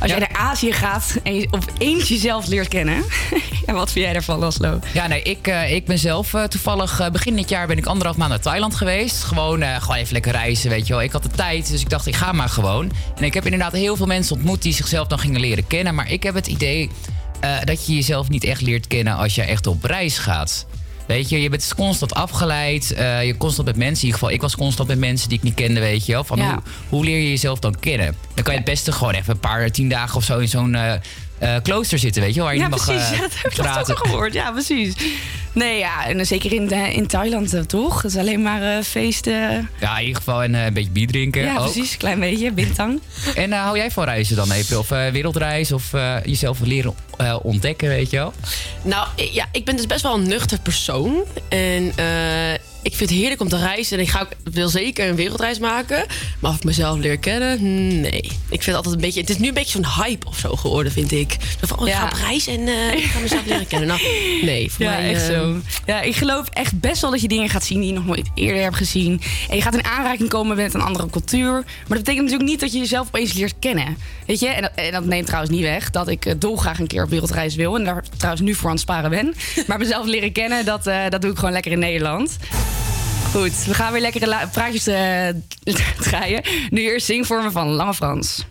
Als Ja. jij naar Azië gaat en je opeens jezelf leert kennen. ja, wat vind jij daarvan, Laszlo? Ja, nee, ik, eh, ik ben zelf eh, toevallig eh, begin dit jaar ben ik anderhalf maand naar Thailand geweest. Gewoon, gewoon even lekker reizen, weet je wel. Ik had de tijd, dus ik dacht, ik ga maar gewoon. En ik heb inderdaad heel veel mensen ontmoet die zichzelf dan gingen leren kennen. Maar ik heb het idee dat je jezelf niet echt leert kennen als je echt op reis gaat. Weet je, je bent constant afgeleid. eh, je constant met mensen. In ieder geval, ik was constant met mensen die ik niet kende, weet je wel. Van Ja. hoe, hoe leer je jezelf dan kennen? Dan kan je het beste gewoon even een paar, tien dagen of zo in zo'n eh, eh, klooster zitten, weet je wel. Waar je Ja, niet mag precies. eh, ja, dat heb ik praten. ook al gehoord. Ja, precies. Nee, ja, en zeker in, eh, in Thailand eh, toch? Het is alleen maar eh, feesten. Ja, in ieder geval en, eh, een beetje bier drinken Ja, ook. precies. Klein beetje. Bintang. En eh, hou jij van reizen dan even? Of eh, wereldreis? Of eh, jezelf leren eh, ontdekken, weet je wel? Nou, ja, ik ben dus best wel een nuchter persoon. En eh, ik vind het heerlijk om te reizen. En ik ga ook, wil zeker een wereldreis maken. Maar of ik mezelf leer kennen, hmm, nee. Ik vind het altijd een beetje... Het is nu een beetje zo'n hype of zo geworden, vind ik. Zo van, oh, ik Ja. ga op reis en eh, ik ga mezelf leren kennen. Nou, nee, voor Ja, mij... echt eh, zo. Ja, ik geloof echt best wel dat je dingen gaat zien die je nog nooit eerder hebt gezien. En je gaat in aanraking komen met een andere cultuur. Maar dat betekent natuurlijk niet dat je jezelf opeens leert kennen. Weet je? En dat, en dat neemt trouwens niet weg dat ik eh, dolgraag een keer op wereldreis wil. En daar trouwens nu voor aan het sparen ben. Maar mezelf leren kennen, dat, dat doe ik gewoon lekker in Nederland. Goed, we gaan weer lekkere praatjes eh draaien. Nu eerst zingvormen van Lange Frans.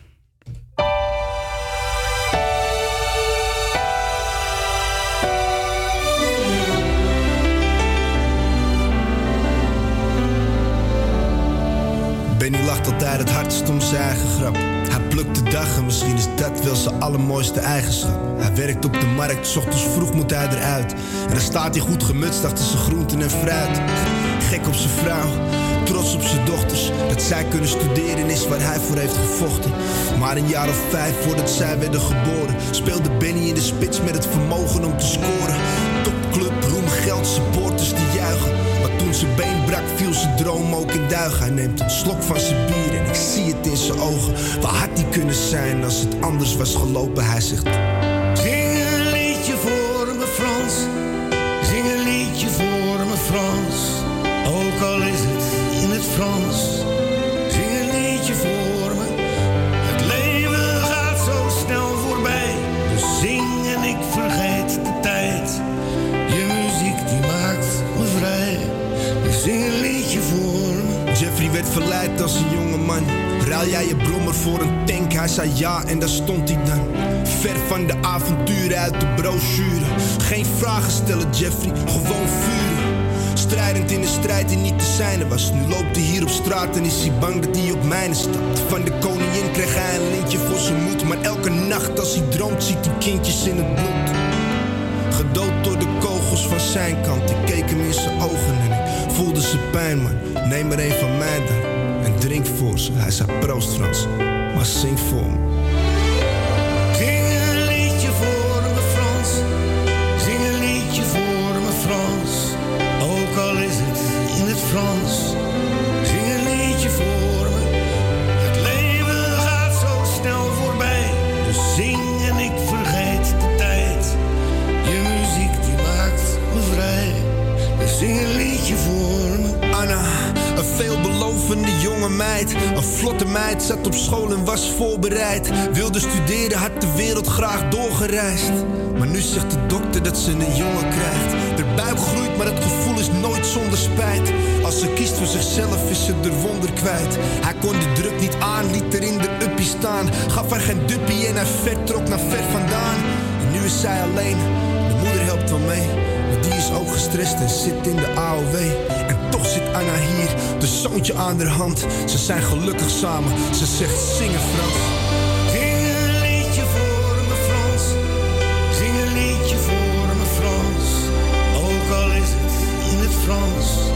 Benny lacht altijd het hardst om zijn eigen grap. Hij plukt de dag en misschien is dat wel zijn allermooiste eigenschap. Hij werkt op de markt, 's ochtends vroeg moet hij eruit. En dan staat hij goed gemutst achter zijn groenten en fruit. Gek op zijn vrouw, trots op zijn dochters. Dat zij kunnen studeren is waar hij voor heeft gevochten. Maar een jaar of vijf voordat zij werden geboren, speelde Benny in de spits met het vermogen om te scoren. Topclub, roem, geld, supporters die juichen. Maar toen zijn been zijn droom ook in duigen. Hij neemt een slok van zijn bier en ik zie het in zijn ogen. Waar had hij kunnen zijn als het anders was gelopen? Hij zegt. Zing een liedje voor me Frans. Zing een liedje voor me Frans. Ook al is het in het Frans. Werd verleid als een jonge man. Ruil jij je brommer voor een tank? Hij zei ja en daar stond hij dan. Ver van de avonturen uit de brochure. Geen vragen stellen, Jeffrey, gewoon vuren. Strijdend in een strijd die niet te zijne was. Nu loopt hij hier op straat en is hij bang dat hij op mijne stapt. Van de koningin kreeg hij een lintje voor zijn moed. Maar elke nacht als hij droomt, ziet hij kindjes in het bloed. Gedood door de kogels van zijn kant. Ik keek hem in zijn ogen en ik voelde zijn pijn, man. Neem er een van mij dan en drink voor ze. Hij zei proost Frans, maar zing voor me. Een veelbelovende jonge meid. Een vlotte meid, zat op school en was voorbereid. Wilde studeren, had de wereld graag doorgereisd. Maar nu zegt de dokter dat ze een jongen krijgt. De buik groeit, maar het gevoel is nooit zonder spijt. Als ze kiest voor zichzelf, is ze er wonder kwijt. Hij kon de druk niet aan, liet er in de uppie staan. Gaf haar geen duppie en hij vertrok naar ver vandaan. En nu is zij alleen, de moeder helpt wel mee. Maar die is ook gestrest en zit in de AOW. Toch zit Anna hier, de zoontje aan haar hand. Ze zijn gelukkig samen, ze zegt zingen Frans. Zing een liedje voor me Frans. Zing een liedje voor me Frans. Ook al is het in het Frans.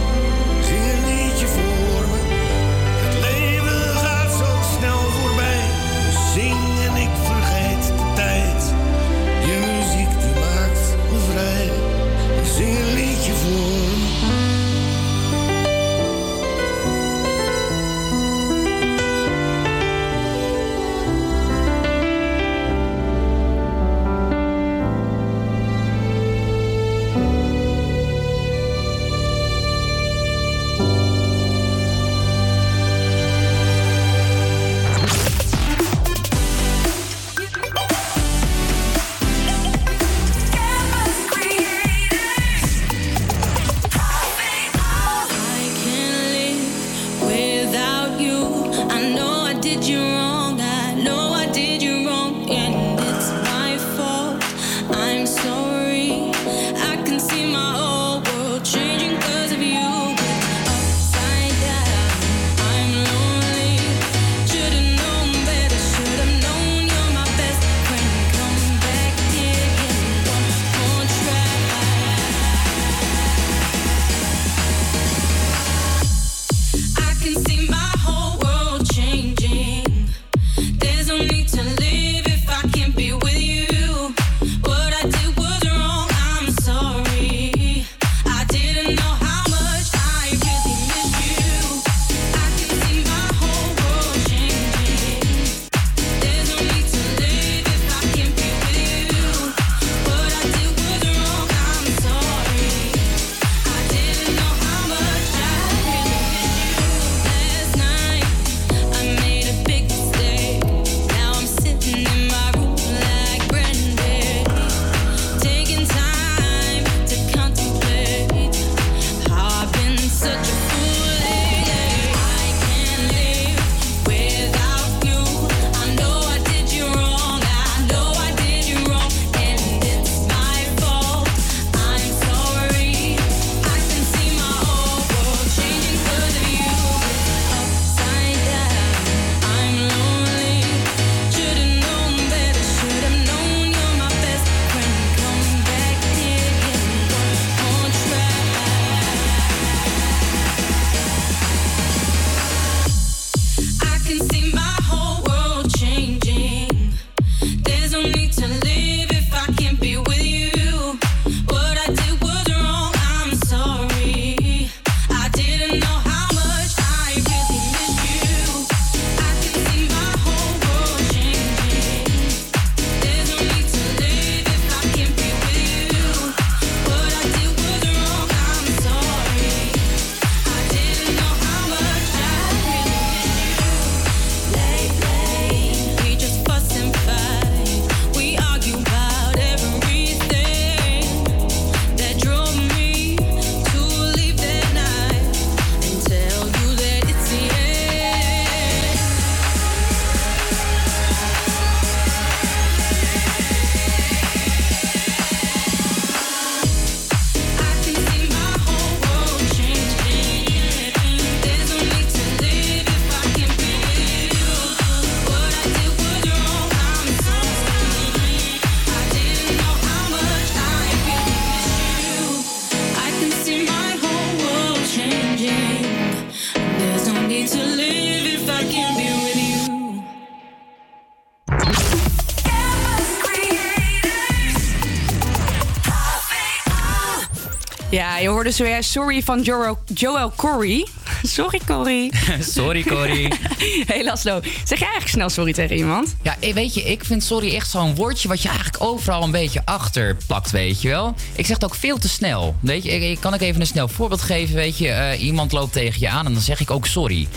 Hoorde zojuist Sorry van Joel, Joel Corey. Sorry, Corey. Sorry, Corrie. Hey Laszlo, zeg jij eigenlijk snel sorry tegen iemand? Ja, eh, weet je, ik vind sorry echt zo'n woordje wat je eigenlijk overal een beetje achter plakt, weet je wel. Ik zeg het ook veel te snel. Weet je, ik, ik- kan ik even een snel voorbeeld geven, weet je. Eh, iemand loopt tegen je aan en dan zeg ik ook sorry.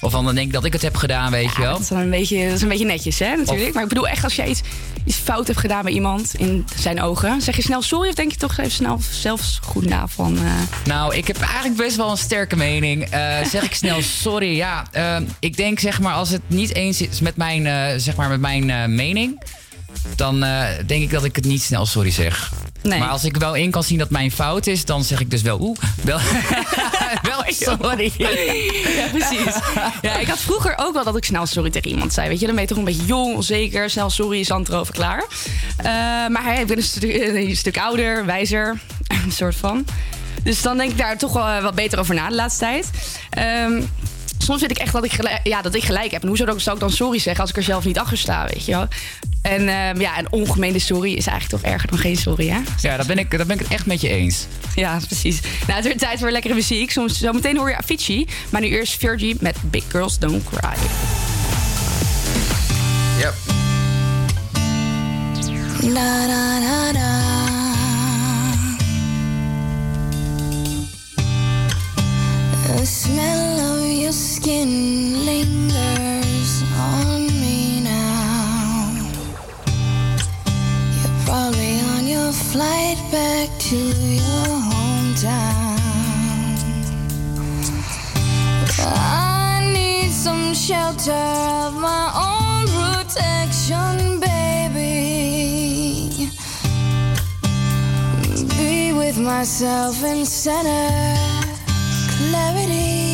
Of dan denk ik dat ik het heb gedaan, weet je wel. dat is, dan een beetje, dat is een beetje netjes, hè, natuurlijk. Of- Maar ik bedoel echt, als jij iets, iets fout hebt gedaan bij iemand in zijn ogen... zeg je snel sorry of denk je toch even snel zelfs goed na van... eh, Nou, ik heb eigenlijk best wel een sterke mening. Eh, zeg ik snel sorry? Ja, eh, ik denk zeg maar als het niet eens is met mijn, eh, zeg maar met mijn mening... dan denk ik dat ik het niet snel sorry zeg. Nee. Maar als ik wel in kan zien dat mijn fout is... dan zeg ik dus wel oeh, wel, wel sorry. Ja, precies. Ja, ik had vroeger ook wel dat ik snel sorry tegen iemand zei. Weet je, dan ben je toch een beetje jong, onzeker. Snel sorry, is erover klaar. Eh, maar ik ben een, stu- een stuk ouder, wijzer, een soort van. Dus dan denk ik daar toch wel eh, wat beter over na de laatste tijd. Ehm, soms vind ik echt dat ik, gelijk, ja, dat ik gelijk heb. En hoezo zou ik dan sorry zeggen als ik er zelf niet achter sta, weet je wel? En ehm, ja, een ongemeende sorry is eigenlijk toch erger dan geen sorry, hè? Ja, daar ben, ik, daar ben ik het echt met je eens. Ja, precies. Nou, het wordt tijd voor lekkere muziek. Soms, zometeen hoor je Avicii. Maar nu eerst Virgie met Big Girls Don't Cry. Yep. The smell of your skin lingers on me now. You're probably on your flight back to your hometown. I need some shelter of my own protection, baby. Be with myself in center, clarity,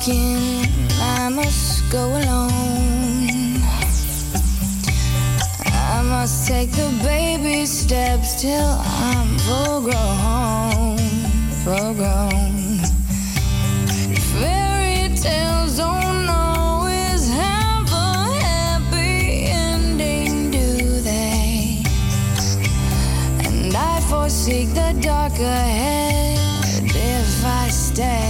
Walking, I must go alone. I must take the baby steps till I'm full grown, full grown. Fairy tales don't always have a happy ending, do they? And I forsake the dark ahead if I stay.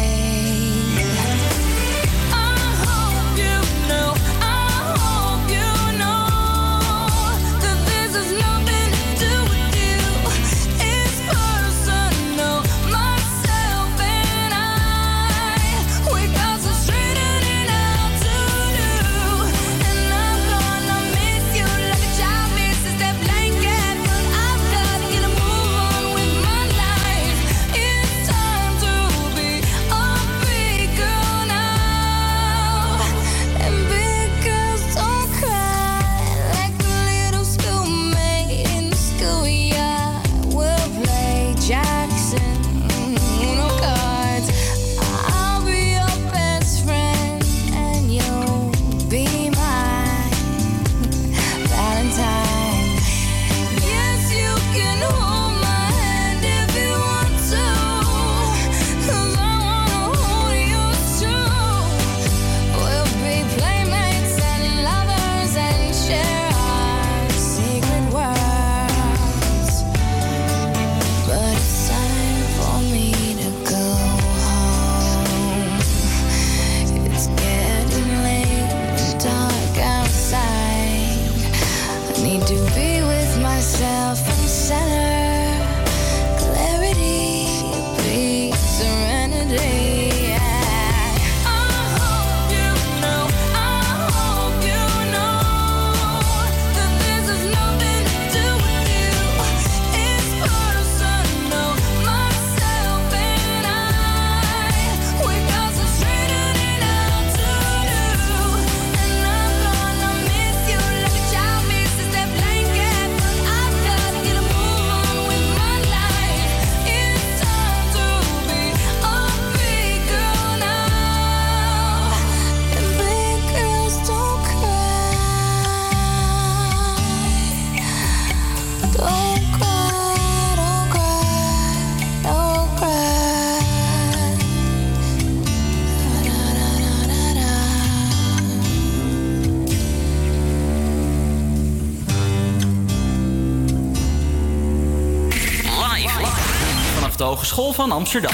Hogeschool van Amsterdam.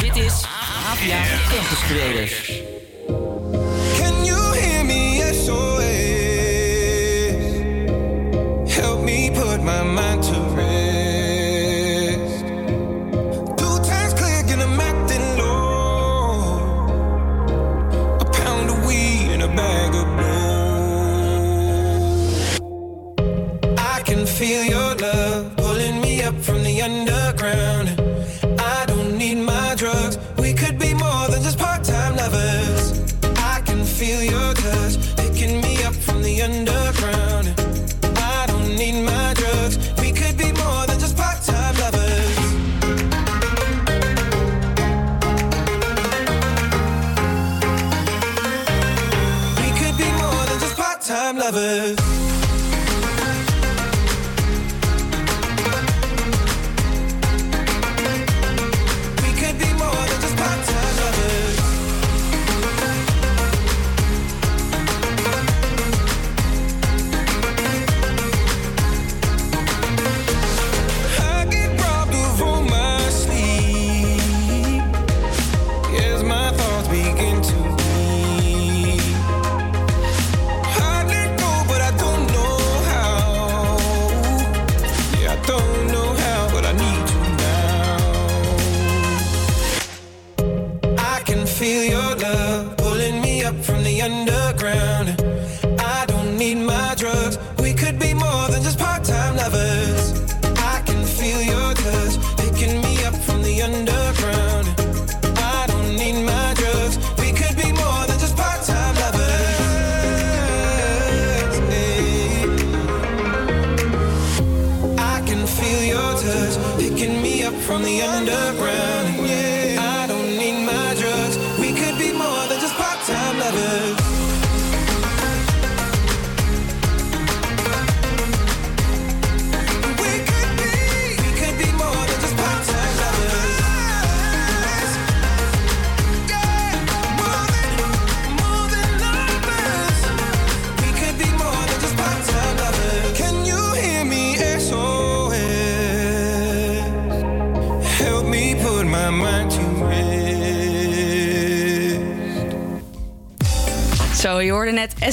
Dit is APA Campus Creators. Can you hear me? SOS. Help me put my mind to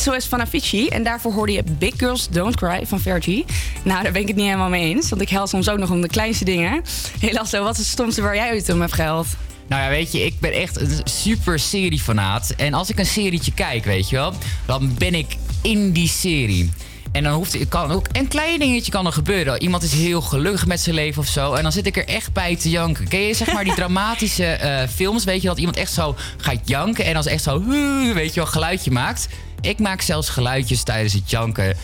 SOS van Avicii. En daarvoor hoorde je Big Girls Don't Cry van Vergie. Nou, daar ben ik het niet helemaal mee eens. Want ik hel soms ook nog om de kleinste dingen. Helaas, wat is het stomste waar jij uit om hebt gehaald? Nou ja, weet je, ik ben echt een super seriefanaat. En als ik een serietje kijk, weet je wel, dan ben ik in die serie. En dan hoeft het kan ook een klein dingetje kan er gebeuren. Iemand is heel gelukkig met zijn leven of zo. En dan zit ik er echt bij te janken. Ken je zeg maar die dramatische eh, films? Weet je dat iemand echt zo gaat janken en dan echt zo, weet je wel, geluidje maakt. Ik maak zelfs geluidjes tijdens het janken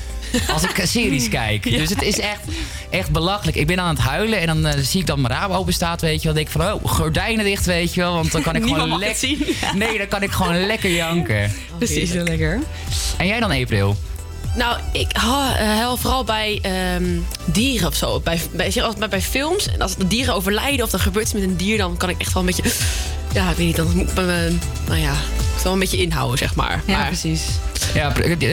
als ik series kijk. Dus het is echt, echt belachelijk. Ik ben aan het huilen en dan eh, zie ik dat mijn raam open staat, weet je wel. Dan denk ik van, oh, gordijnen dicht, weet je wel. Want dan kan ik gewoon lekker... Nee, dan kan ik gewoon lekker janken. Precies, heel lekker. En jij dan, April? Nou, ik ha- eh, huil vooral bij ehm, dieren of zo. Bij, bij, als, bij, bij films. En als de dieren overlijden of er gebeurt iets met een dier... dan kan ik echt wel een beetje... Ja, ik weet niet, dan moet ik me... Nou ja, wel een beetje inhouden, zeg maar. Ja, maar precies. Ja,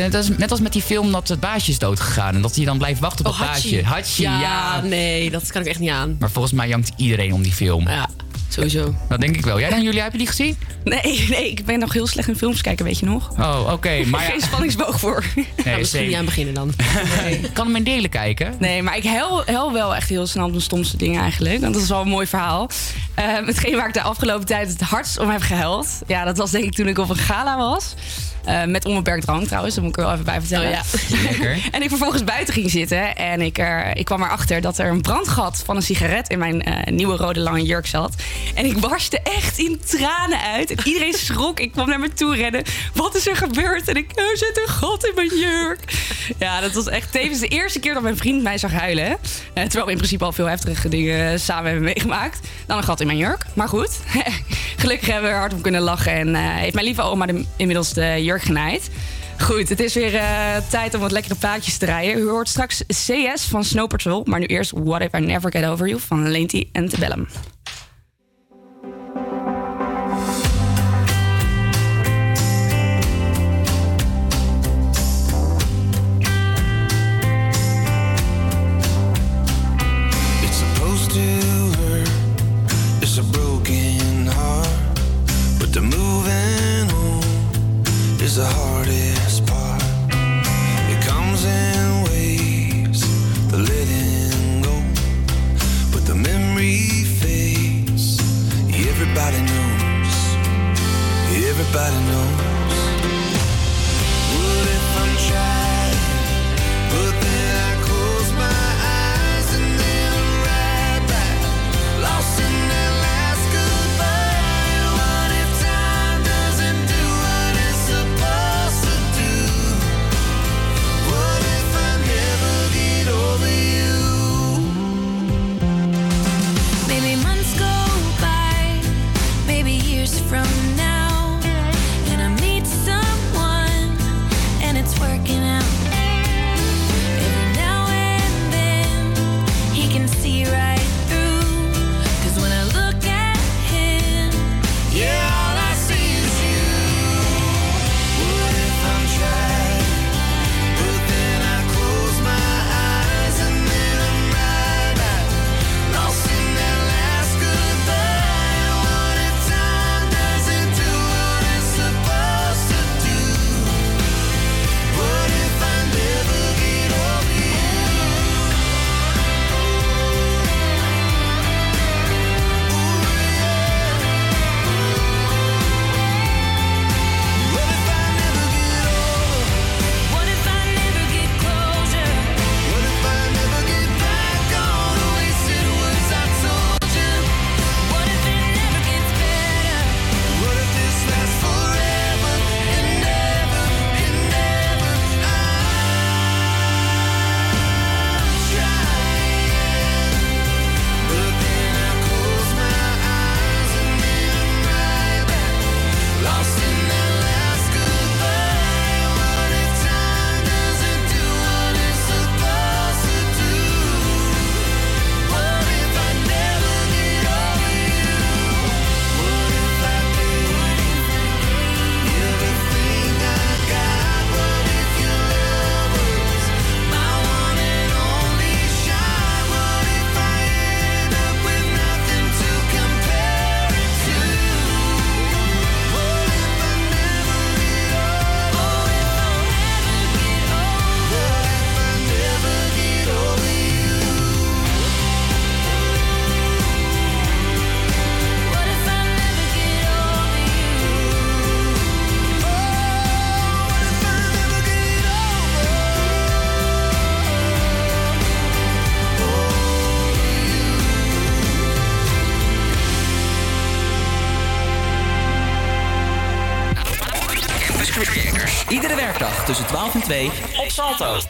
dat is net als met die film dat het baasje is doodgegaan. En dat hij dan blijft wachten op Oh, het baasje. Hachi, ja, ja. nee, dat kan ik echt niet aan. Maar volgens mij jankt iedereen om die film. Ja, sowieso. Dat denk ik wel. Jij dan, Julia, heb je die gezien? Nee, nee, ik ben nog heel slecht in films kijken, weet je nog? Oh, oké. Maar ja, Geen spanningsboog voor. nee, Nou, misschien niet aan beginnen dan. Ik kan hem in delen kijken. Nee, maar ik hel, hel wel echt heel snel op de stomste dingen eigenlijk. Want dat is wel een mooi verhaal. Ehm, hetgeen waar ik de afgelopen tijd het hardst om heb gehuild... Ja, dat was denk ik toen ik op een gala was. Eh, met onbeperkt drank trouwens, dat moet ik er wel even bij vertellen. Oh ja. En ik vervolgens buiten ging zitten en ik, er, ik kwam erachter dat er een brandgat van een sigaret in mijn eh, nieuwe rode lange jurk zat. En ik barstte echt in tranen uit. En iedereen schrok. Ik kwam naar me toe rennen. Wat is er gebeurd? En ik, er zit een gat in mijn jurk. Ja, dat was echt tevens de eerste keer dat mijn vriend mij zag huilen. Eh, terwijl we in principe al veel heftige dingen samen hebben meegemaakt. Dan een gat in mijn jurk. Maar goed, gelukkig hebben we er hard om kunnen lachen. En heeft mijn lieve oma de, inmiddels de jurk genaaid. Goed, het is weer eh, tijd om wat lekkere plaatjes te rijden. U hoort straks CS van Snow Patrol. Maar nu eerst What If I Never Get Over You van Lenti en Tebellum. 2 op Salto.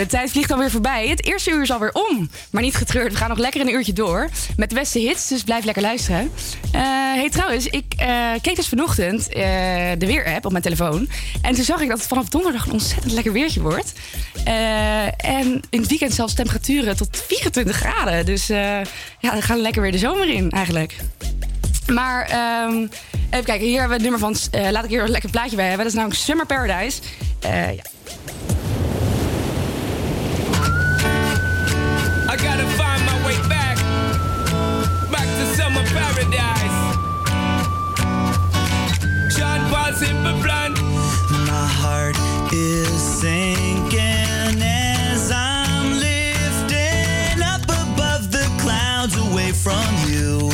de tijd vliegt alweer voorbij. Het eerste uur is alweer om. Maar niet getreurd, we gaan nog lekker een uurtje door. Met de beste hits, dus blijf lekker luisteren. Uh, hey, trouwens, ik eh, keek dus vanochtend eh, de weer-app op mijn telefoon. En toen zag ik dat het vanaf donderdag een ontzettend lekker weertje wordt. en in het weekend zelfs temperaturen tot 24 graden. Dus ja, we gaan lekker weer de zomer in eigenlijk. Maar um, even kijken, hier hebben we het nummer van... laat ik hier een lekker plaatje bij hebben. Dat is namelijk Summer Paradise. ja. paradise. John Paul simple plan. My heart is sinking as I'm lifting up above the clouds away from you.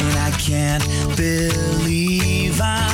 And I can't believe I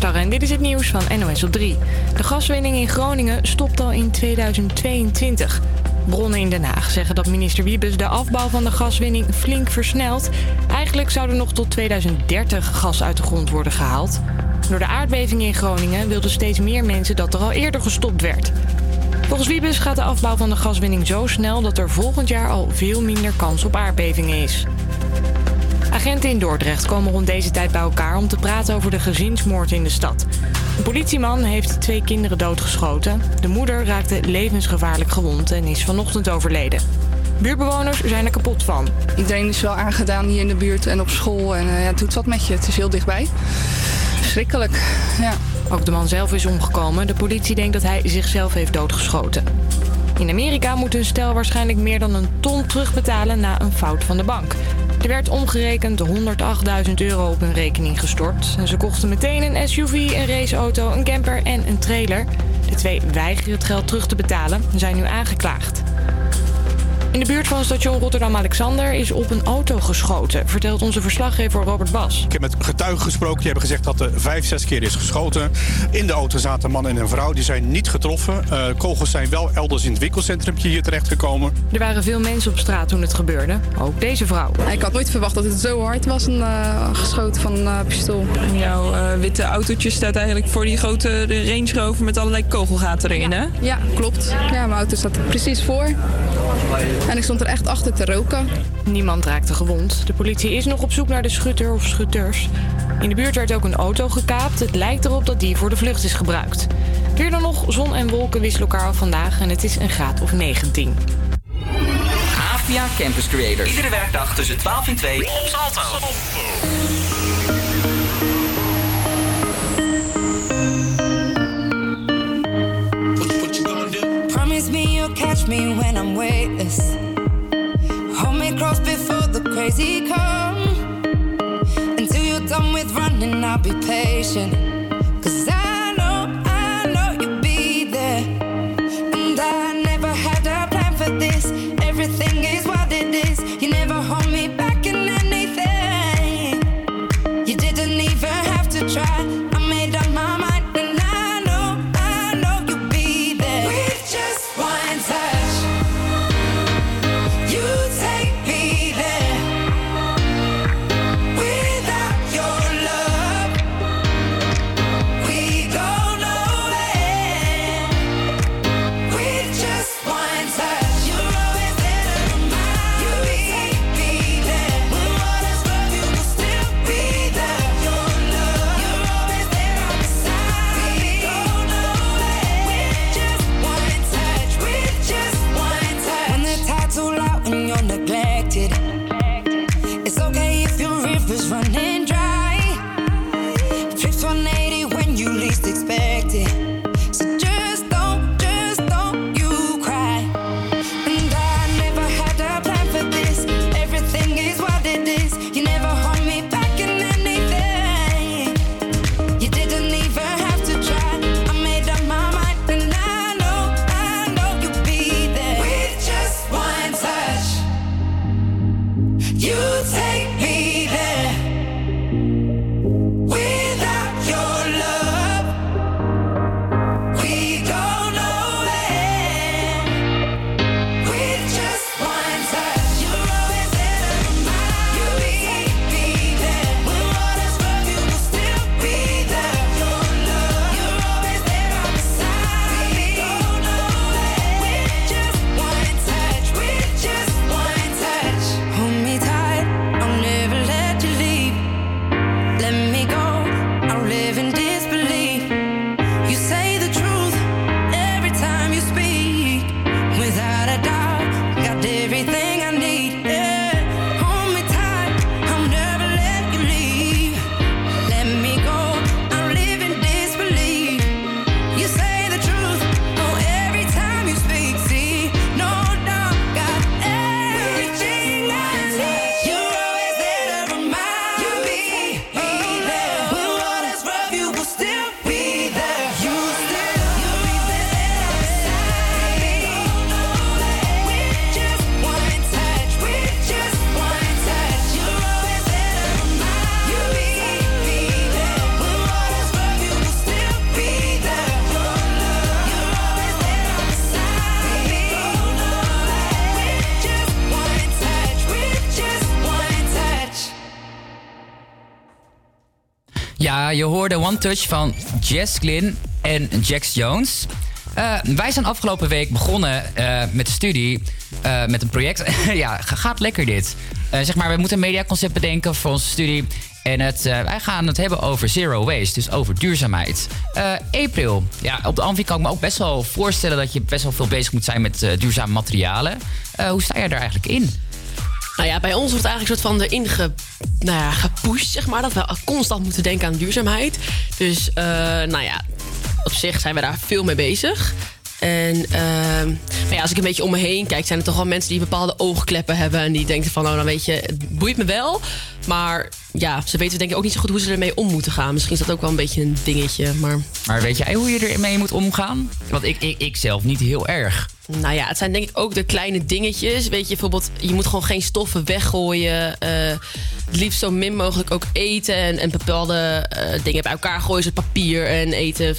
en dit is het nieuws van NOS op 3. De gaswinning in Groningen stopt al in 2022. Bronnen in Den Haag zeggen dat minister Wiebes de afbouw van de gaswinning flink versnelt. Eigenlijk zou er nog tot 2030 gas uit de grond worden gehaald. Door de aardbeving in Groningen wilden steeds meer mensen dat er al eerder gestopt werd. Volgens Wiebes gaat de afbouw van de gaswinning zo snel dat er volgend jaar al veel minder kans op aardbevingen is. Agenten in Dordrecht komen rond deze tijd bij elkaar om te praten over de gezinsmoord in de stad. Een politieman heeft twee kinderen doodgeschoten. De moeder raakte levensgevaarlijk gewond en is vanochtend overleden. Buurtbewoners zijn er kapot van. Iedereen is wel aangedaan hier in de buurt en op school. En eh, ja, het doet wat met je. Het is heel dichtbij. Schrikkelijk, ja. Ook de man zelf is omgekomen. De politie denkt dat hij zichzelf heeft doodgeschoten. In Amerika moet een stel waarschijnlijk meer dan een ton terugbetalen na een fout van de bank. Er werd omgerekend 108.000 euro op hun rekening gestort. En ze kochten meteen een SUV, een raceauto, een camper en een trailer. De twee weigeren het geld terug te betalen en zijn nu aangeklaagd. In de buurt van station Rotterdam-Alexander is op een auto geschoten, vertelt onze verslaggever Robert Bas. Ik heb met getuigen gesproken. Die hebben gezegd dat er vijf, zes keer is geschoten. In de auto zaten een man en een vrouw. Die zijn niet getroffen. Eh, kogels zijn wel elders in het winkelcentrum hier terechtgekomen. Er waren veel mensen op straat toen het gebeurde, ook deze vrouw. Ik had nooit verwacht dat het zo hard was, een eh, geschoten van een eh, pistool. Jouw eh, witte autootje staat eigenlijk voor die grote de Range Rover met allerlei kogelgaten erin, hè? Ja, klopt. Ja, mijn auto staat er precies voor. En ik stond er echt achter te roken. Niemand raakte gewond. De politie is nog op zoek naar de schutter of schutters. In de buurt werd ook een auto gekaapt. Het lijkt erop dat die voor de vlucht is gebruikt. Weer dan nog, zon en wolken wisselen elkaar vandaag en het is een graad of 19. APA Campus Creators. Iedere werkdag tussen 12 en 2 op Salto. Me when I'm weightless. Hold me close before the crazy come. Until you're done with running, I'll be patient. Cause I je hoorde One Touch van Jess Glynn en Jax Jones. Eh, wij zijn afgelopen week begonnen eh, met studie, eh, met een project. ja, ga- gaat lekker dit. Zeg maar, we moeten een mediaconcept bedenken voor onze studie. En het, wij gaan het hebben over zero waste, dus over duurzaamheid. April, ja, op de Amfi kan ik me ook best wel voorstellen... dat je best wel veel bezig moet zijn met duurzame materialen. Hoe sta je daar eigenlijk in? Nou ja, bij ons wordt eigenlijk soort van erin ge, nou ja, gepusht, zeg maar. Dat we constant moeten denken aan duurzaamheid. Dus, eh, nou ja, op zich zijn we daar veel mee bezig. En maar ja, als ik een beetje om me heen kijk, zijn er toch wel mensen die bepaalde oogkleppen hebben. En die denken van, nou dan weet je, het boeit me wel. Maar ja, ze weten denk ik ook niet zo goed hoe ze ermee om moeten gaan. Misschien is dat ook wel een beetje een dingetje. Maar Maar weet jij hoe je ermee moet omgaan? Want ik, ik, ik zelf niet heel erg. Nou ja, het zijn denk ik ook de kleine dingetjes. Weet je, bijvoorbeeld, je moet gewoon geen stoffen weggooien. het liefst zo min mogelijk ook eten. En, en bepaalde eh, dingen bij elkaar gooien, zoals papier en eten.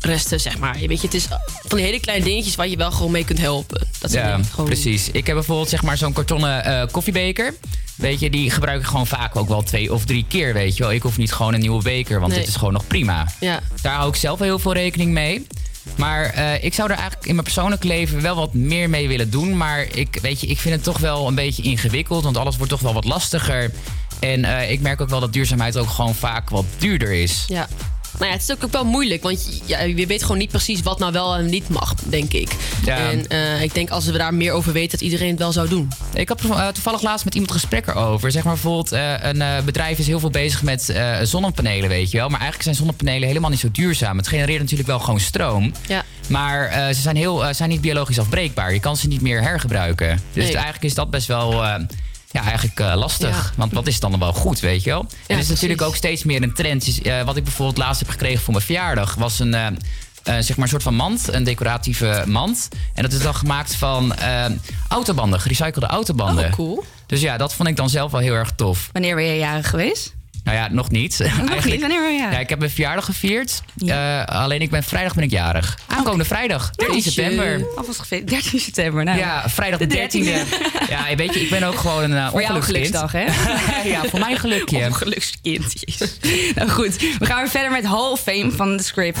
Resten, zeg maar. Weet je, het is van die hele kleine dingetjes waar je wel gewoon mee kunt helpen. Dat zijn ja, gewoon... precies. Ik heb bijvoorbeeld zeg maar zo'n kartonnen eh, koffiebeker. Weet je, die gebruik ik gewoon vaak ook wel twee of drie keer, weet je wel. Ik hoef niet gewoon een nieuwe beker, want Nee. dit is gewoon nog prima. Ja. Daar hou ik zelf heel veel rekening mee. Maar eh, ik zou er eigenlijk in mijn persoonlijk leven wel wat meer mee willen doen. Maar ik, weet je, ik vind het toch wel een beetje ingewikkeld, want alles wordt toch wel wat lastiger. En eh, ik merk ook wel dat duurzaamheid ook gewoon vaak wat duurder is. Ja. Nou ja, het is ook wel moeilijk, want je- ja, je weet gewoon niet precies wat nou wel en niet mag, denk ik. Ja. En eh, ik denk als we daar meer over weten, dat iedereen het wel zou doen. Ik had eh, toevallig laatst met iemand gesprek erover. Zeg maar bijvoorbeeld, eh, een bedrijf is heel veel bezig met zonnepanelen, weet je wel. Maar eigenlijk zijn zonnepanelen helemaal niet zo duurzaam. Het genereert natuurlijk wel gewoon stroom. Ja. Maar ze zijn, heel, zijn niet biologisch afbreekbaar. Je kan ze niet meer hergebruiken. Dus Nee. eigenlijk is dat best wel ja, eigenlijk, eh, lastig. Want wat is dan wel goed, weet je wel? en er is natuurlijk ook steeds meer een trend. Is, eh, wat ik bijvoorbeeld laatst heb gekregen voor mijn verjaardag... was een, eh, zeg maar een soort van mand, een decoratieve mand. En dat is dan gemaakt van autobanden, gerecyclede autobanden. Oh, cool. Dus ja, dat vond ik dan zelf wel heel erg tof. Wanneer ben je jarig geweest? Nou ja, nog niet. Nog niet? Wanneer jarig? Ja, ik heb mijn verjaardag gevierd. Eh, alleen ik ben vrijdag ben ik jarig. Aankomende vrijdag, 13 september. Alvast gefeliciteerd. 13 september. Nou. Ja, vrijdag de 13e. Ja, weet je, ik ben ook gewoon een uh, Voor jou een ongelukskind. hè? ja, voor mijn gelukje. Ongelukskind, jezus. nou goed, we gaan weer verder met Hall of Fame van de script.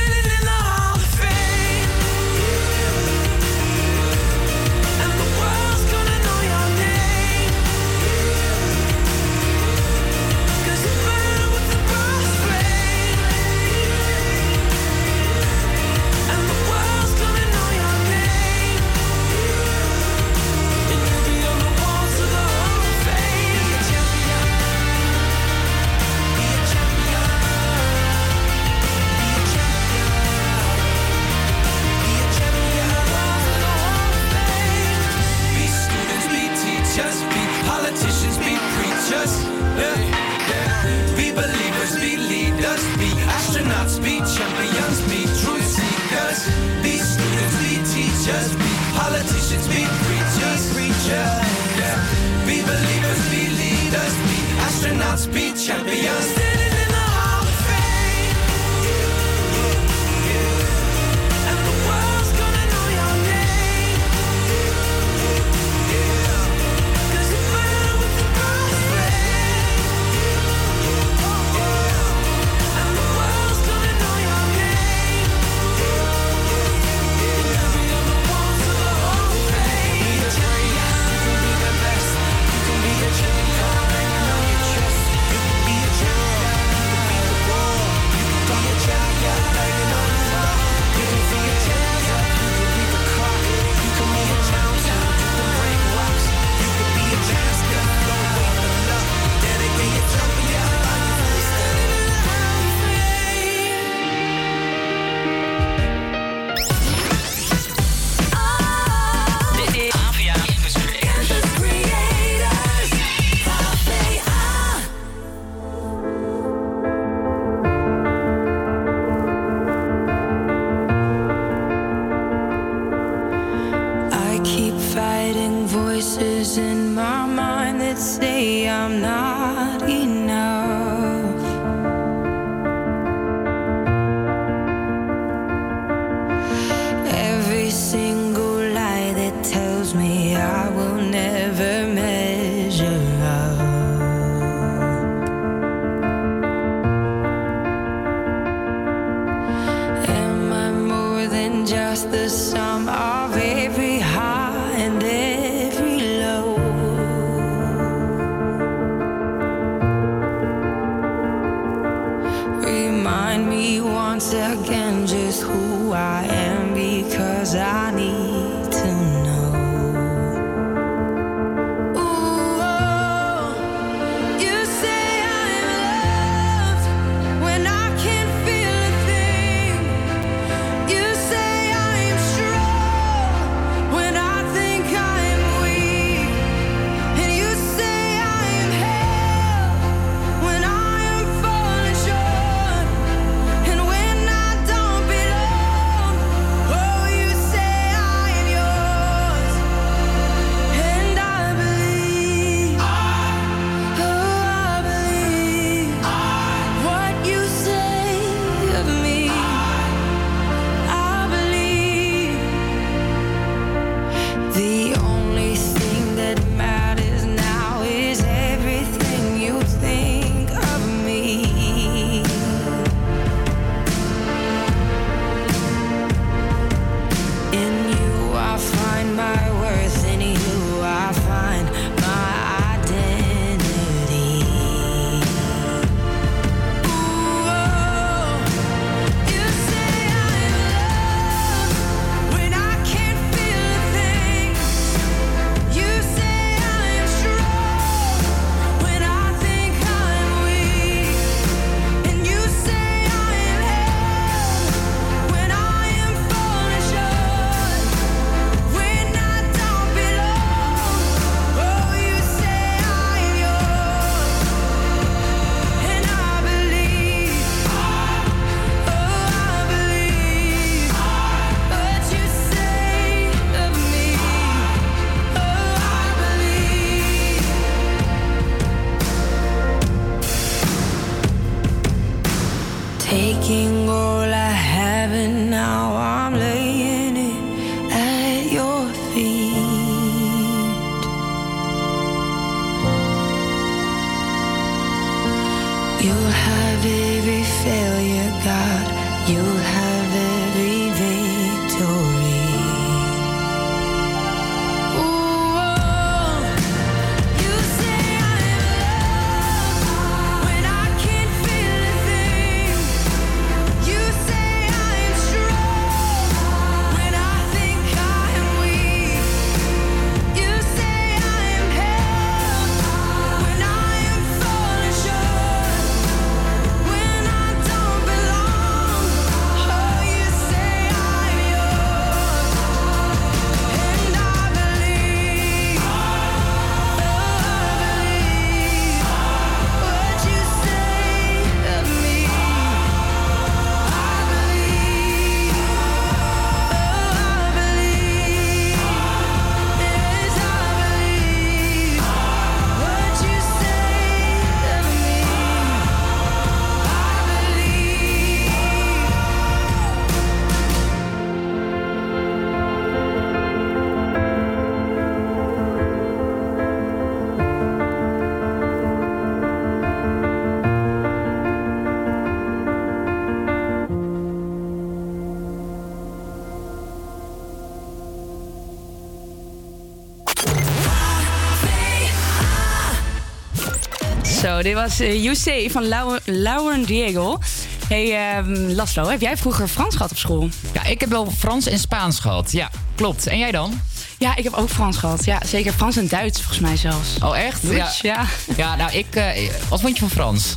Zo, dit was Say van Lau- Lauren Diego. Hey ehm, Laszlo, heb jij vroeger Frans gehad op school? Ja, ik heb wel Frans en Spaans gehad. Ja, klopt. En jij dan? Ja, ik heb ook Frans gehad. Ja, zeker Frans en Duits volgens mij zelfs. Oh, echt? Ja. Ja, nou, ik... eh, wat vond je van Frans?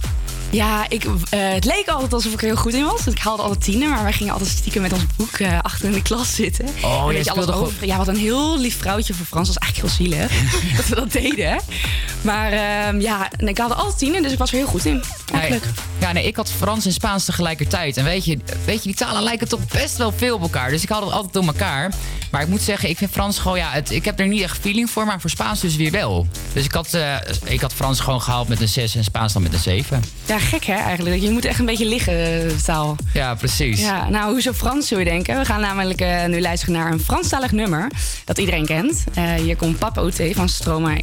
Ja, ik, eh, het leek altijd alsof ik er heel goed in was. Ik haalde altijd tienen, maar wij gingen altijd stiekem met ons boek achter in de klas zitten. Oh, je, alles over. Ja, wat een heel lief vrouwtje voor Frans. Dat was eigenlijk heel zielig dat we dat deden. Maar ehm, ja, en ik haalde altijd tienen, dus ik was er heel goed in. Eigenlijk. Ja, nee, ik had Frans en Spaans tegelijkertijd. En weet je, weet je, die talen lijken toch best wel veel op elkaar. Dus ik had het altijd door elkaar. Maar ik moet zeggen, ik vind Frans gewoon, ja, het, ik heb er niet echt feeling voor, maar voor Spaans dus weer wel. Dus ik had, eh, ik had Frans gewoon gehaald met een 6 en Spaans dan met een 7. Ja, gek hè eigenlijk. Je moet echt een beetje liggen, de taal. Ja, precies. Ja, nou, hoezo Frans zul je denken? We gaan namelijk eh, nu luisteren naar een Franstalig nummer dat iedereen kent. Eh, hier komt Papa Oté van Stromae.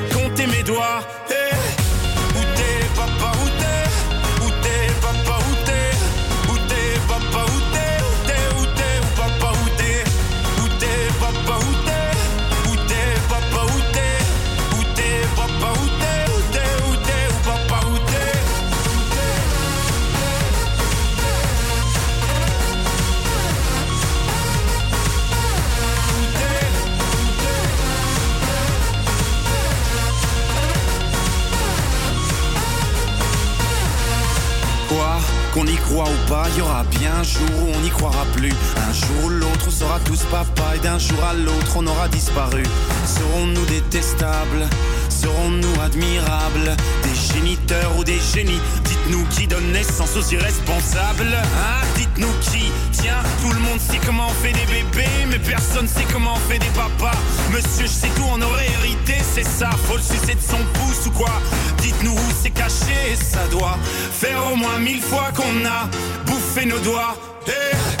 mes doigts. Y croit ou pas, il y aura bien un jour où on n'y croira plus. Un jour ou l'autre, on sera tous papa et d'un jour à l'autre, on aura disparu. Serons-nous détestables? Serons-nous admirables? Des géniteurs ou des génies? Dites-nous qui donne naissance aux irresponsables Hein? Dites-nous qui Tiens, tout le monde sait comment on fait des bébés Mais personne sait comment on fait des papas. Monsieur, je sais tout, on aurait hérité, c'est ça. Faut le sucer de son pouce ou quoi? Dites-nous où c'est caché, ça doit Faire au moins mille fois qu'on a bouffé nos doigts. Eh,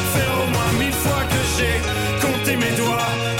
faire au moins mille fois que j'ai compté mes doigts.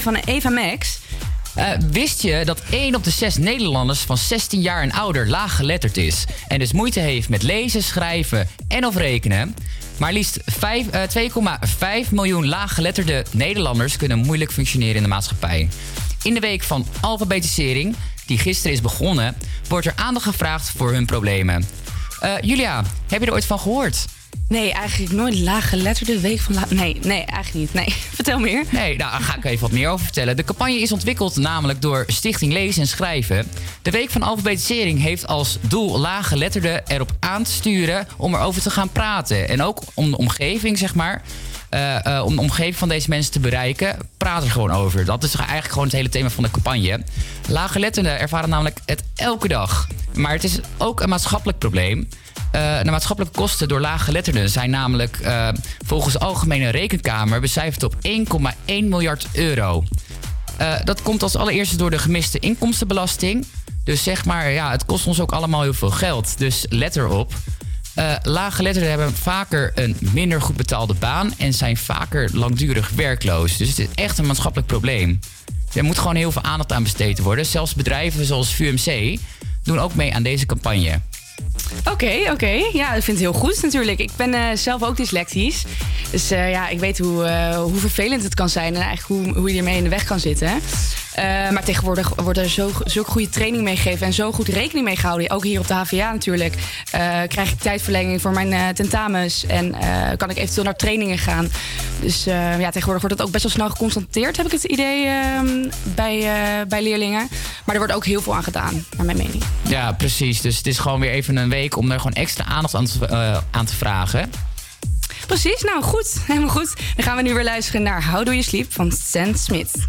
Van Eva Max. Eh, wist je dat 1 op de 6 Nederlanders van 16 jaar en ouder laaggeletterd is? En dus moeite heeft met lezen, schrijven en of rekenen? Maar liefst vijf- eh, 2,5 miljoen laaggeletterde Nederlanders kunnen moeilijk functioneren in de maatschappij. In de week van alfabetisering, die gisteren is begonnen, wordt er aandacht gevraagd voor hun problemen. Eh, Julia, heb je er ooit van gehoord? Nee, eigenlijk nooit laaggeletterde week van Nee, nee, eigenlijk niet. Nee, vertel meer. Nee, nou, daar ga ik even wat meer over vertellen. De campagne is ontwikkeld namelijk door Stichting Lezen en Schrijven. De Week van Alfabetisering heeft als doel laaggeletterden erop aan te sturen om erover te gaan praten. En ook om de omgeving, zeg maar, eh, eh, om de omgeving van deze mensen te bereiken, praat er gewoon over. Dat is eigenlijk gewoon het hele thema van de campagne. Laaggeletterden ervaren namelijk het elke dag. Maar het is ook een maatschappelijk probleem. Eh, de maatschappelijke kosten door laaggeletterden zijn namelijk eh, volgens de Algemene Rekenkamer becijferd op 1,1 miljard euro. Eh, dat komt als allereerste door de gemiste inkomstenbelasting. Dus zeg maar, ja, het kost ons ook allemaal heel veel geld. Dus let erop. Eh laaggeletterden hebben vaker een minder goed betaalde baan en zijn vaker langdurig werkloos. Dus het is echt een maatschappelijk probleem. Er moet gewoon heel veel aandacht aan besteed worden. Zelfs bedrijven zoals VUMC doen ook mee aan deze campagne. Oké, oké. Ja, ik vind het heel goed natuurlijk. Ik ben eh, zelf ook dyslectisch. Dus eh, ja, ik weet hoe, eh, hoe vervelend het kan zijn en eigenlijk hoe, hoe je ermee in de weg kan zitten. Eh, maar tegenwoordig wordt er zo, zulke goede training meegegeven en zo goed rekening mee gehouden. Ook hier op de HVA natuurlijk. Eh, krijg ik tijdverlenging voor mijn eh, tentamens en kan ik eventueel naar trainingen gaan. Dus ja, tegenwoordig wordt het ook best wel snel geconstateerd, heb ik het idee, ehm, bij, bij leerlingen. Maar er wordt ook heel veel aan gedaan, naar mijn mening. Ja, precies. Dus het is gewoon weer even een week om er gewoon extra aandacht aan te, aan te vragen. Precies, nou goed, helemaal goed. Dan gaan we nu weer luisteren naar How Do You Sleep van Stan Smith.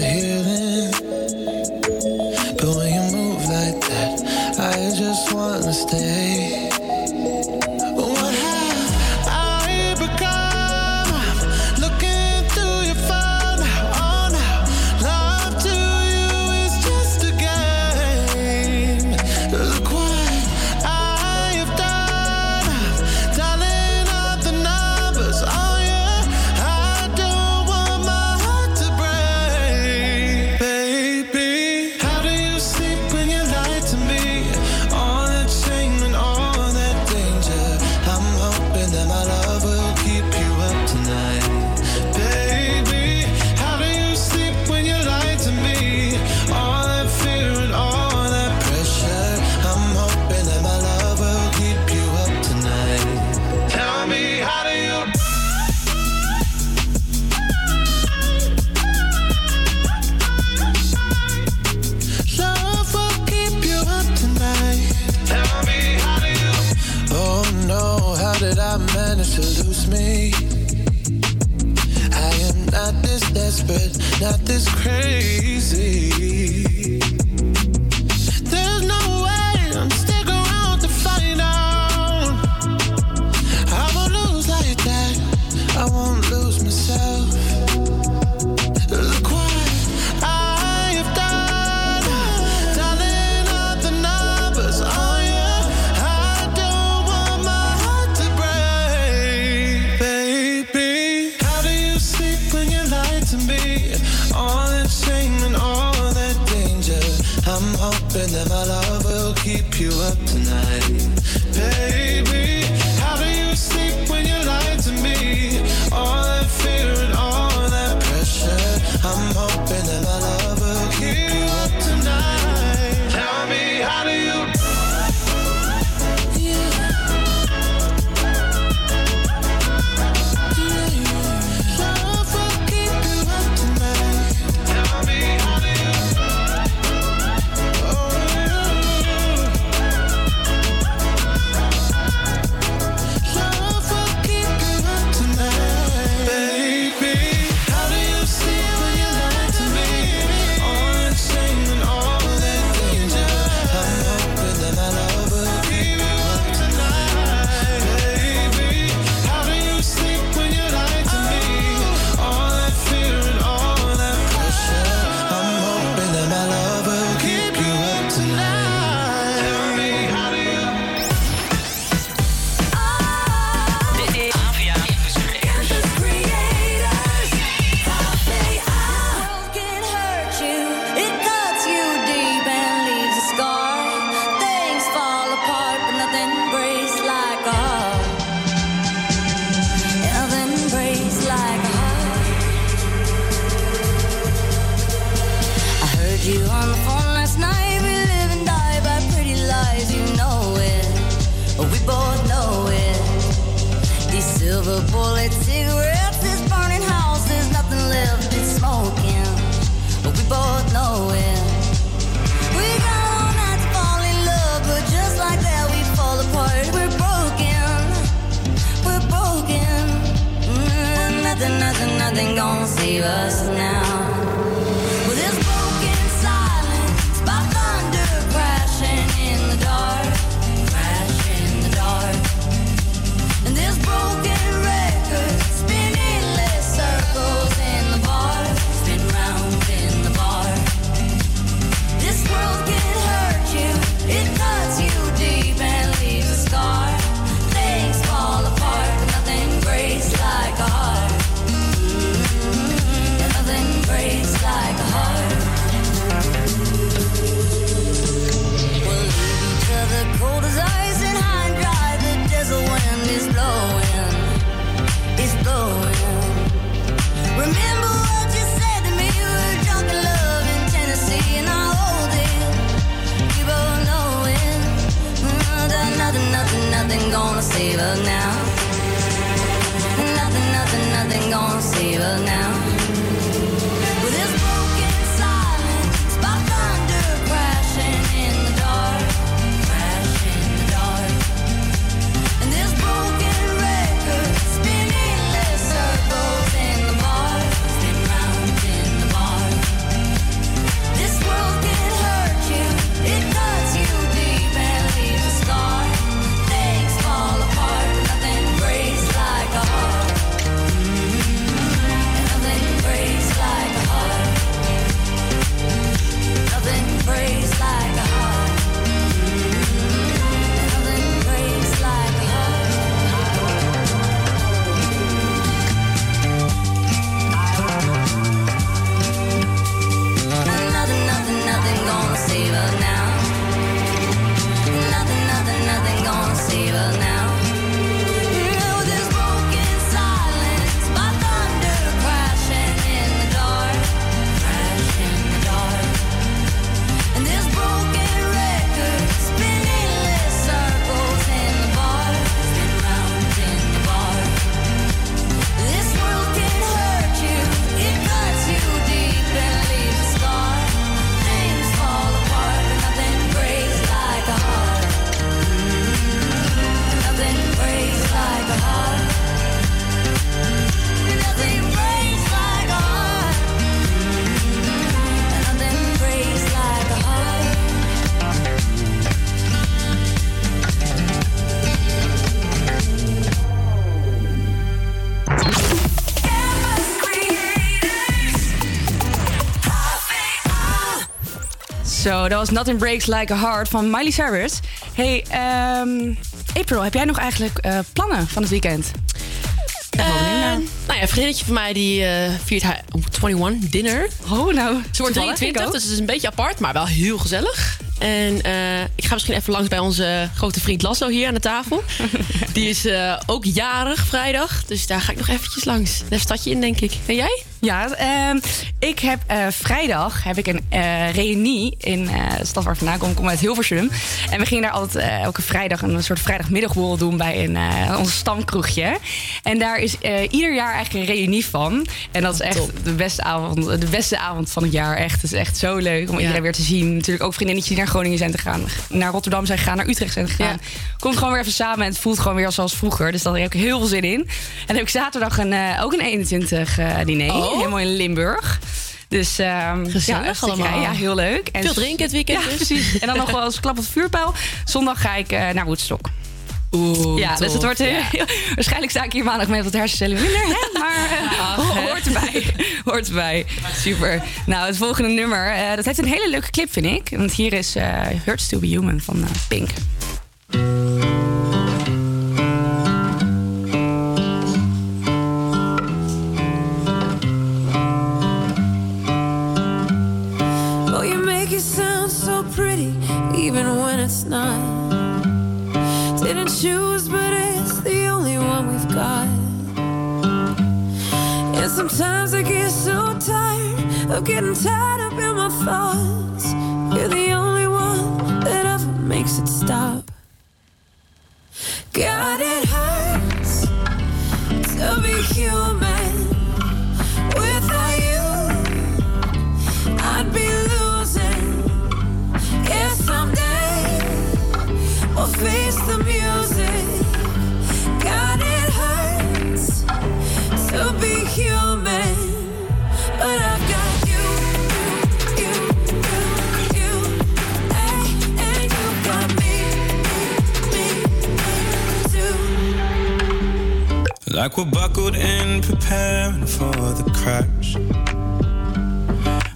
there my love will keep you up tonight, now. Zo, dat was Nothing Breaks Like a Heart van Miley Cyrus. Hey, ehm, April, heb jij nog eigenlijk eh, plannen van het weekend? Eh, nou ja, een vriendinnetje van mij die eh, viert haar 21 dinner. Oh, nou. Ze wordt toevallig, 23, ik ook. dus het is een beetje apart, maar wel heel gezellig. En eh, ik ga misschien even langs bij onze grote vriend Lasso hier aan de tafel. Die is ook jarig vrijdag, dus daar ga ik nog eventjes langs. Een stadje in, denk ik. En jij? Ja, ehm, ik heb eh, vrijdag heb ik een eh, reunie in eh, de stad waar ik vandaan kom. Ik kom uit Hilversum. En we gingen daar altijd elke vrijdag een soort vrijdagmiddagborrel doen bij een, ons stamkroegje. En daar is ieder jaar eigenlijk een reunie van. En dat is echt de beste, avond, de beste avond van het jaar. Echt. Het is echt zo leuk om iedereen weer te zien. Natuurlijk ook vriendinnetjes die naar Groningen zijn gegaan. Naar Rotterdam zijn gegaan, naar Utrecht zijn gegaan. Komt gewoon weer even samen en het voelt gewoon weer zoals vroeger. Dus daar heb ik heel veel zin in. En dan heb ik zaterdag een, ook een 21 eh, diner. Oh. Helemaal in Limburg. Dus ehm Gezellig ja, allemaal. Ja, heel leuk. Veel drinken het weekend Ja, dus. precies. En dan nog wel eens klap op het vuurpijl. Zondag ga ik eh, naar Woodstock. Oeh, ja, dus het wordt eh, waarschijnlijk sta ik hier maandag met wat hersencellen minder, hè? maar eh, Ach, hoort erbij. hoort erbij. Super. Nou, het volgende nummer, dat heeft een hele leuke clip, vind ik. Want hier is Hurts to be Human van Pink. Of getting tied up in my thoughts. You're the only one that ever makes it stop. Got it Like we're buckled in, preparing for the crash.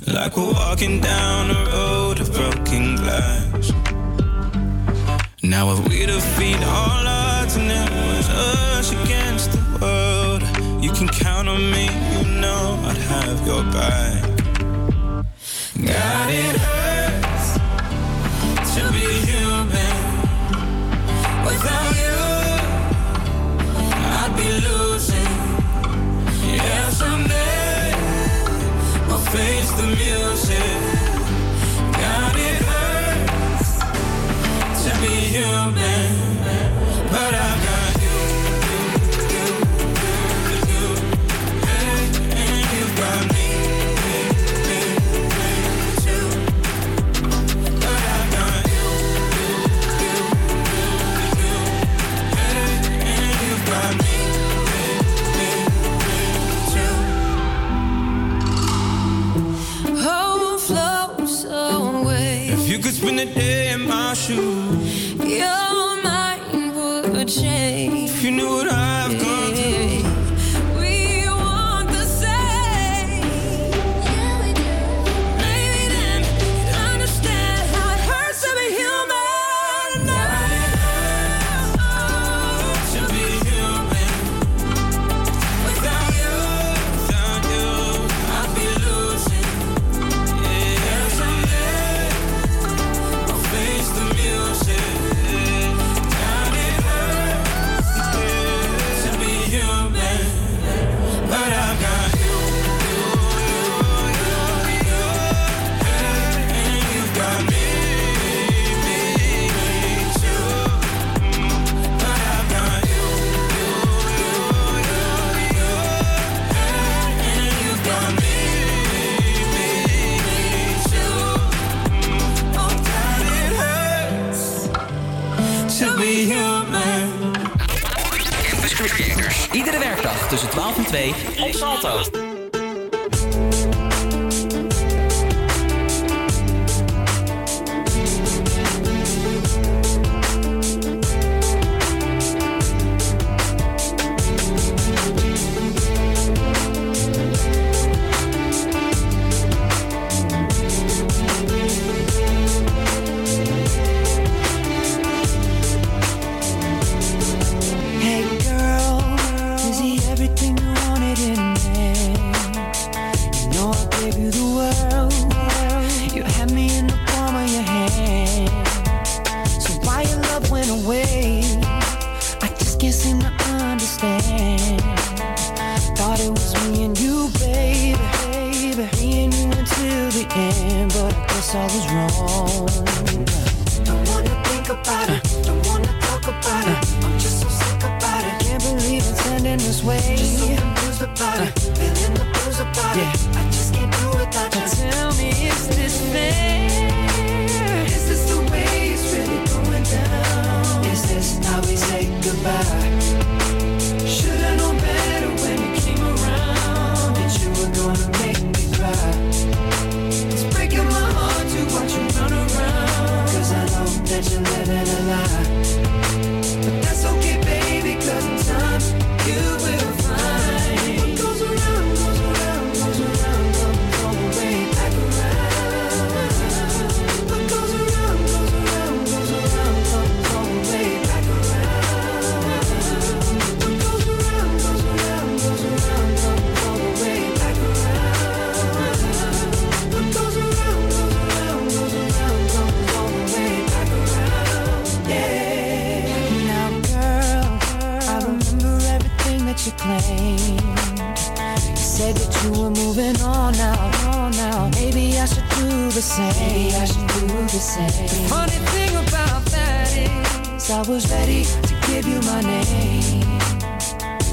Like we're walking down a road of broken glass. Now if we defeat all odds and it was us against the world, you can count on me, you know I'd have your back. God, it be losing. Yeah, someday we'll face the music. God, it hurts to be human, spend a day in my shoes, Your mind would change. if you knew what I've op Salto. same. Maybe I should do the same. The funny thing about that is, I was ready to give you my name.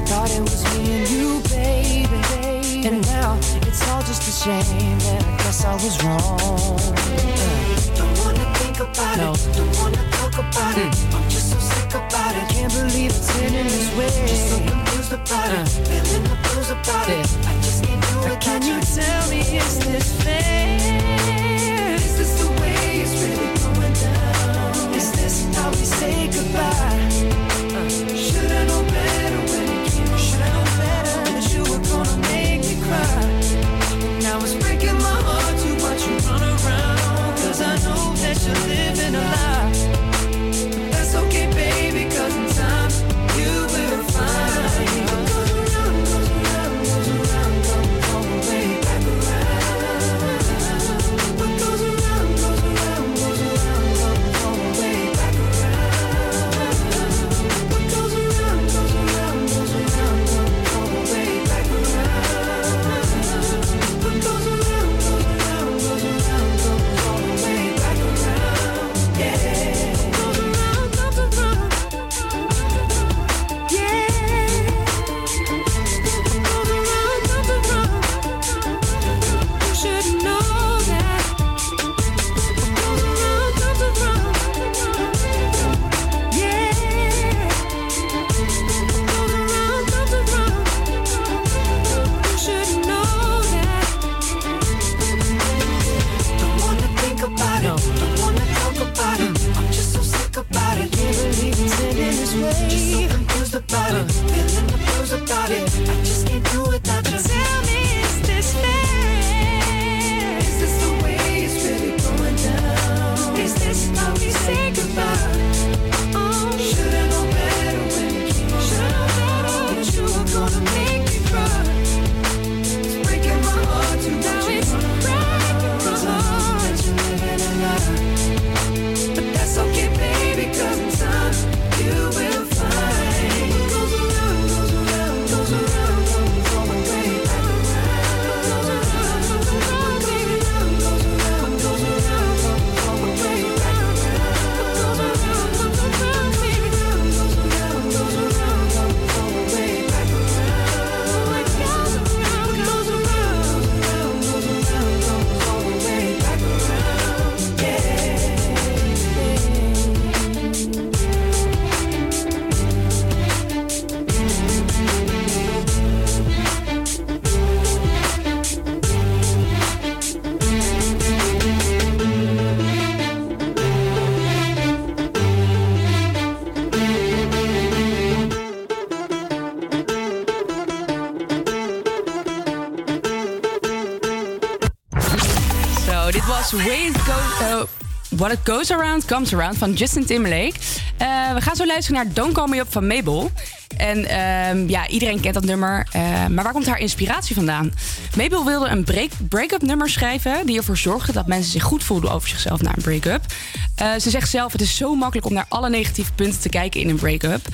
Thought it was me and you, baby. And now it's all just a shame. And I guess I was wrong. Don't wanna think about no. it. Don't wanna talk about mm. it. Hmm. I'm just so sick about it. Can't believe it's this way. Just so confused about uh. it. Feeling the blues about yeah. it. I just can't do it. Can you tell me is this? really going down? Is this how we say goodbye? What It Goes Around Comes Around van Justin Timberlake. Eh, we gaan zo luisteren naar Don't Call Me Up van Mabel. En ehm, ja, iedereen kent dat nummer. Eh, maar waar komt haar inspiratie vandaan? Mabel wilde een break-up nummer schrijven... die ervoor zorgde dat mensen zich goed voelden over zichzelf na een break-up. Eh, ze zegt zelf, het is zo makkelijk om naar alle negatieve punten te kijken in een break-up.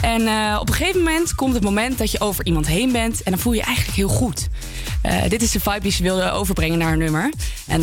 En op een gegeven moment komt het moment dat je over iemand heen bent... en dan voel je je eigenlijk heel goed. dit is de vibe die ze wilde overbrengen naar haar nummer. En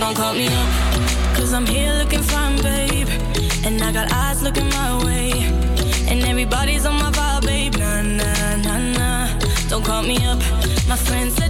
Don't call me up. Cause I'm here looking fine, babe. And I got eyes looking my way. And everybody's on my vibe, babe. Nah, nah, nah, nah. Don't call me up. My friend said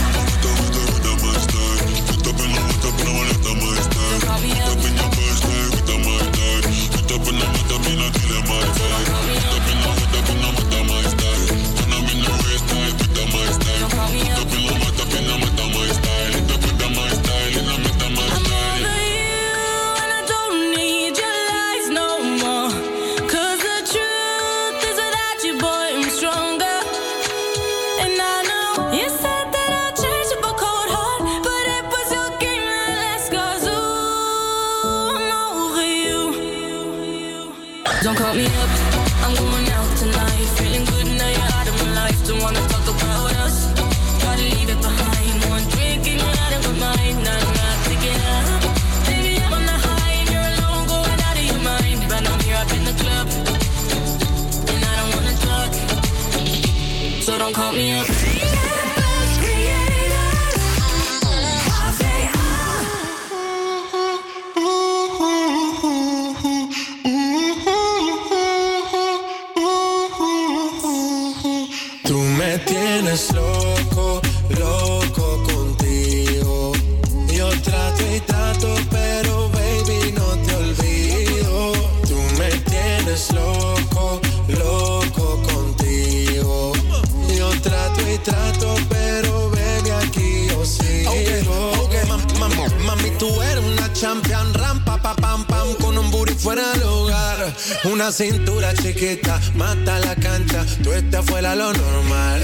Cintura chiquita, mata la cancha, tú estás fuera lo normal.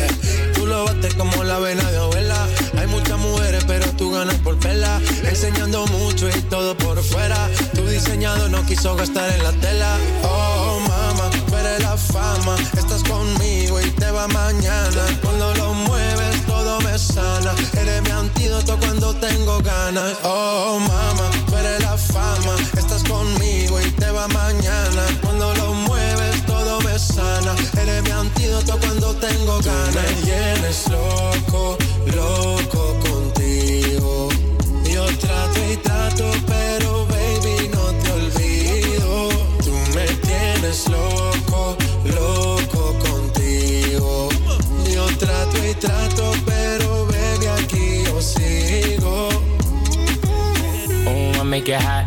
Tú lo bates como la vena de abuela. Hay muchas mujeres, pero tú ganas por vela. Enseñando mucho y todo por fuera. Tu diseñado no quiso gastar en la tela. Oh, mama, tú la fama. Estás conmigo y te va mañana. Cuando lo mueves, todo me sana. Eres mi antídoto cuando tengo ganas. Oh, mama, tú la fama. Estás conmigo tengo ganas. Tú me tienes loco, loco contigo. Yo trato y trato, pero baby, no te olvido. Tú me tienes loco, loco contigo. Yo trato y trato, pero baby, aquí yo sigo. Oh, I make it hot,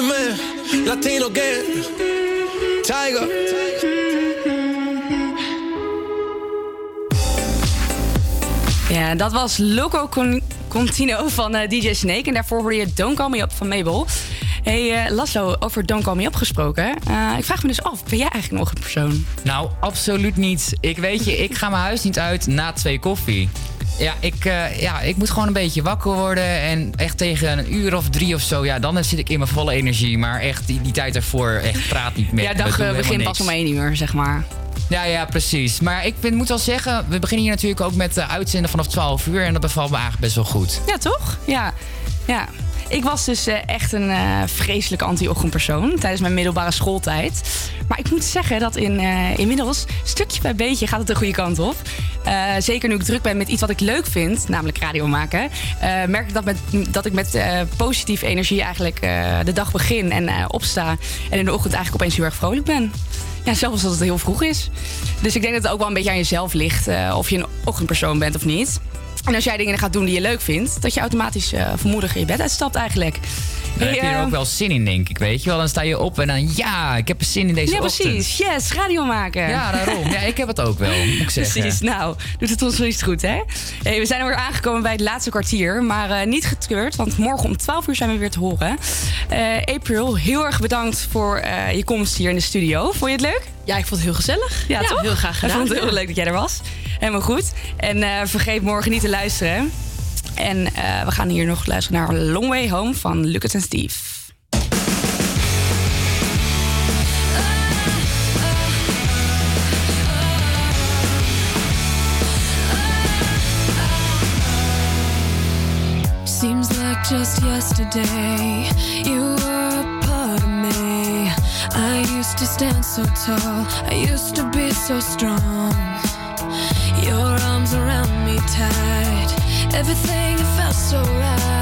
Man, Latino Gang, Tiger. Ja, dat was Loco Con- Contino van eh, DJ Snake. En daarvoor hoorde je Don't Call Me Up van Mabel. hey, eh, Laszlo, over Don't Call Me Up gesproken. Eh, ik vraag me dus af, ben jij eigenlijk nog een persoon? Nou, absoluut niet. Ik weet je, ik ga mijn huis niet uit na twee koffie. Ja ik, eh, ja, ik moet gewoon een beetje wakker worden. En echt tegen een uur of drie of zo, ja, dan zit ik in mijn volle energie. Maar echt, die, die tijd daarvoor, echt praat niet meer. ja, dag eh, begint pas om één uur, zeg maar. Ja, ja, precies. Maar ik vind, moet wel zeggen, we beginnen hier natuurlijk ook met uh, uitzenden vanaf 12 uur. En dat bevalt me eigenlijk best wel goed. Ja, toch? Ja. ja. Ik was dus eh, echt een uh, vreselijke anti-ochtendpersoon tijdens mijn middelbare schooltijd. Maar ik moet zeggen dat in, uh, inmiddels, stukje bij beetje, gaat het de goede kant op. Zeker nu ik druk ben met iets wat ik leuk vind, namelijk radio maken, merk ik dat, met, dat ik met positieve energie eigenlijk de dag begin en opsta. En in de ochtend eigenlijk opeens heel erg vrolijk ben. Ja, zelfs als het heel vroeg is. Dus ik denk dat het ook wel een beetje aan jezelf ligt of je een ochtendpersoon bent of niet. En als jij dingen gaat doen die je leuk vindt, dat je automatisch uh, vermoediger je bed uitstapt eigenlijk. Daar heb je er ook wel zin in, denk ik. Weet je wel, dan sta je op en dan ja, ik heb er zin in deze ja, ochtend. precies. Yes, radio maken. Ja, daarom. Ja, ik heb het ook wel, moet ik zeggen. Precies. Nou, doet het ons wel iets goed, hè? Hey, we zijn er weer aangekomen bij het laatste kwartier, maar uh, niet getreurd, want morgen om 12 uur zijn we weer te horen. Uh, April, heel erg bedankt voor uh, je komst hier in de studio. Vond je het leuk? Ja, ik vond het heel gezellig. Ja, ja toch? heel graag gedaan. Ik vond het heel ja. leuk dat jij er was. Helemaal goed. En uh, vergeet morgen niet te luisteren. En uh, we gaan hier nog luisteren naar Long Way Home van Lucas en Steve. Seems like just yesterday you were a part of me. I used to stand so tall, I used to be so strong. Your arms around me tight, everything felt so right.